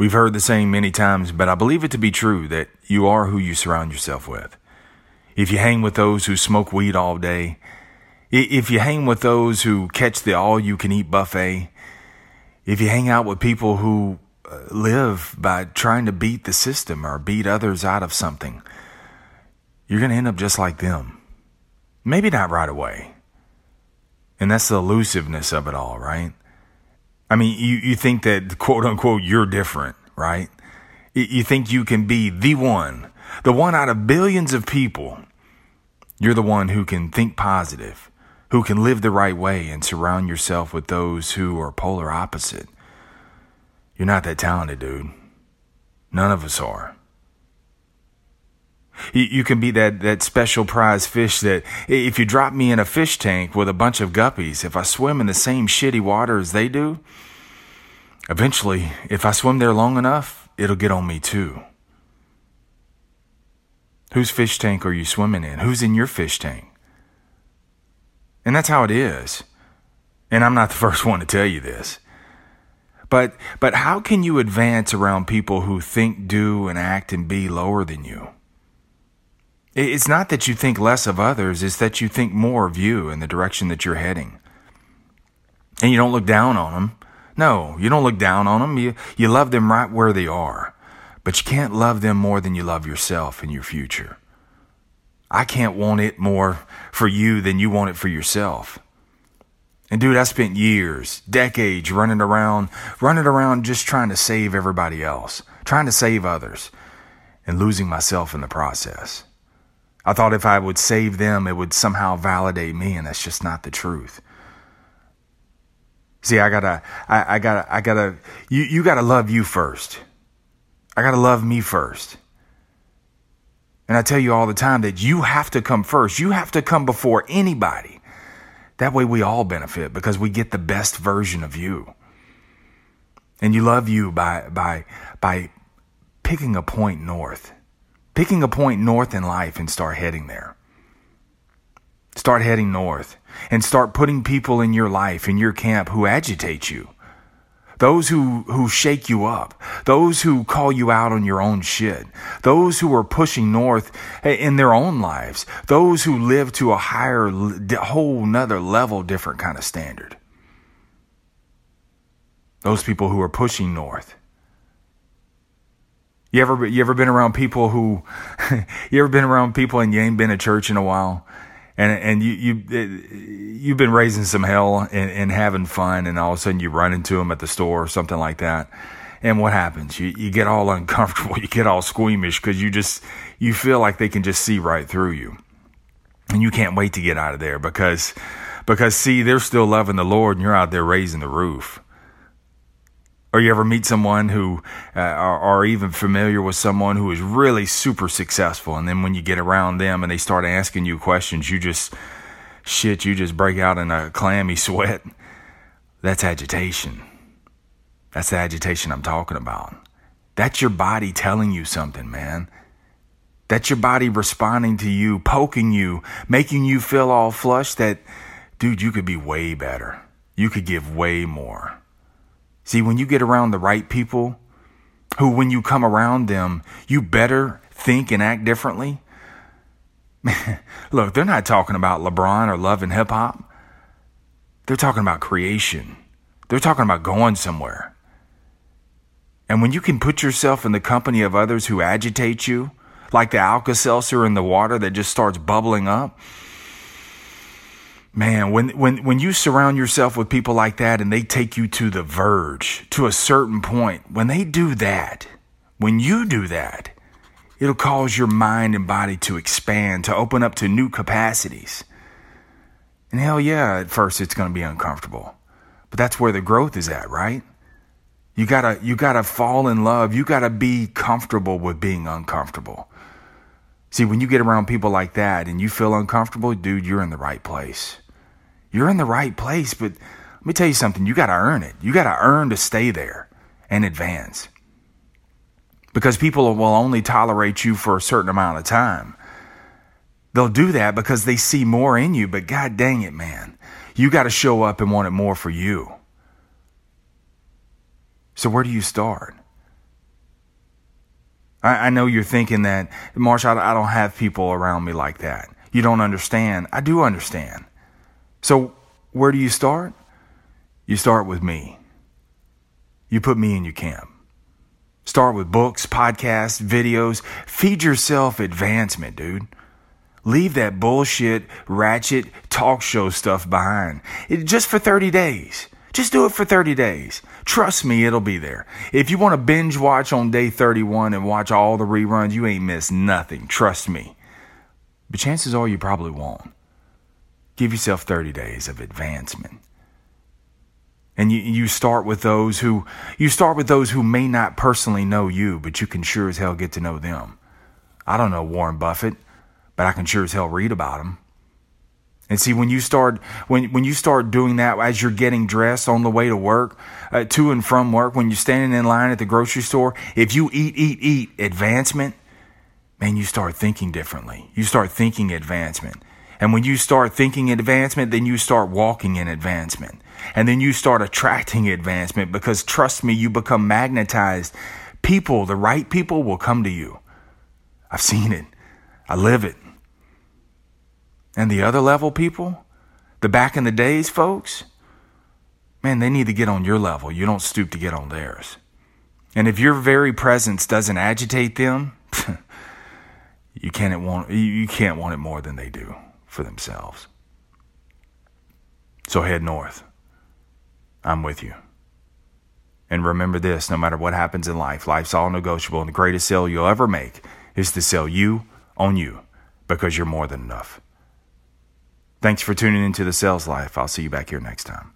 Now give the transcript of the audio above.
We've heard the saying many times, but I believe it to be true that you are who you surround yourself with. If you hang with those who smoke weed all day, if you hang with those who catch the all you can eat buffet, if you hang out with people who uh, live by trying to beat the system or beat others out of something, you're going to end up just like them. Maybe not right away. And that's the elusiveness of it all, right? I mean, you, you think that quote unquote you're different, right? You think you can be the one, the one out of billions of people. You're the one who can think positive, who can live the right way and surround yourself with those who are polar opposite. You're not that talented, dude. None of us are. You, can be that, that special prize fish that if you drop me in a fish tank with a bunch of guppies, if I swim in the same shitty water as they do, eventually, if I swim there long enough, it'll get on me too. Whose fish tank are you swimming in? Who's in your fish tank? And that's how it is. And I'm not the first one to tell you this. But but how can you advance around people who think, do, and act and be lower than you? It's not that you think less of others, it's that you think more of you and the direction that you're heading. And you don't look down on them. No, you don't look down on them. You, you love them right where they are. But you can't love them more than you love yourself and your future. I can't want it more for you than you want it for yourself. And dude, I spent years, decades running around, running around just trying to save everybody else, trying to save others, and losing myself in the process. I thought if I would save them, it would somehow validate me, and that's just not the truth. See, I gotta, I, I gotta, I gotta, you, you gotta love you first. I gotta love me first. And I tell you all the time that you have to come first. You have to come before anybody. That way we all benefit because we get the best version of you. And you love you by, by, by picking a point north picking a point north in life and start heading there. Start heading north and start putting people in your life, in your camp who agitate you. Those who, who shake you up. Those who call you out on your own shit. Those who are pushing north in their own lives. Those who live to a higher, whole nother level, different kind of standard. Those people who are pushing north you ever you ever been around people who you ever been around people and you ain't been to church in a while, and and you you eh, you've been raising some hell and, and having fun, and all of a sudden you run into them at the store or something like that, and what happens? You you get all uncomfortable, you get all squeamish because you just you feel like they can just see right through you, and you can't wait to get out of there because because see they're still loving the Lord and you're out there raising the roof or you ever meet someone who uh, are, are, even familiar with someone who is really super successful and then when you get around them and they start asking you questions you just shit you just break out in a clammy sweat. That's agitation. That's the agitation i'm talking about. That's your body telling you something man. That's your body responding to you poking you making you feel all flushed that dude you could be way better. You could give way more See, when you get around the right people, who, when you come around them, you better think and act differently. Look, they're not talking about LeBron or love and hip hop. They're talking about creation. They're talking about going somewhere. And when you can put yourself in the company of others who agitate you, like the Alka Seltzer in the water that just starts bubbling up, Man, when, when, when you surround yourself with people like that and they take you to the verge, to a certain point, when they do that, when you do that, it'll cause your mind and body to expand, to open up to new capacities. And hell yeah, at first it's going to be uncomfortable. But that's where the growth is at, right? You gotta, you gotta fall in love. You gotta be comfortable with being uncomfortable. See, when you get around people like that and you feel uncomfortable, dude, you're in the right place. You're in the right place, but let me tell you something. You got to earn it. You got to earn to stay there and advance. Because people will only tolerate you for a certain amount of time. They'll do that because they see more in you, but god dang it, man. You got to show up and want it more for you. So, where do you start? I, I know you're thinking that, Marsh, I, I don't have people around me like that. You don't understand. I do understand. So, where do you start? You start with me. You put me in your camp. Start with books, podcasts, videos. Feed yourself advancement, dude. Leave that bullshit, ratchet talk show stuff behind. It, just for 30 days. Just do it for 30 days. Trust me, it'll be there. If you want to binge watch on day 31 and watch all the reruns, you ain't missed nothing. Trust me. But chances are you probably won't. Give yourself 30 days of advancement. And you, you start with those who you start with those who may not personally know you, but you can sure as hell get to know them. I don't know Warren Buffett, but I can sure as hell read about him. And see, when you start when when you start doing that as you're getting dressed on the way to work, uh, to and from work, when you're standing in line at the grocery store, if you eat, eat, eat advancement, man, you start thinking differently. You start thinking advancement. And when you start thinking advancement, then you start walking in advancement. And then you start attracting advancement because trust me, you become magnetized. People, the right people will come to you. I've seen it. I live it. And the other level people, the back in the days folks, man, they need to get on your level. You don't stoop to get on theirs. And if your very presence doesn't agitate them, you can't want you can't want it more than they do for themselves. So head north. I'm with you. And remember this no matter what happens in life, life's all negotiable, and the greatest sale you'll ever make is to sell you on you because you're more than enough. Thanks for tuning into the sales life. I'll see you back here next time.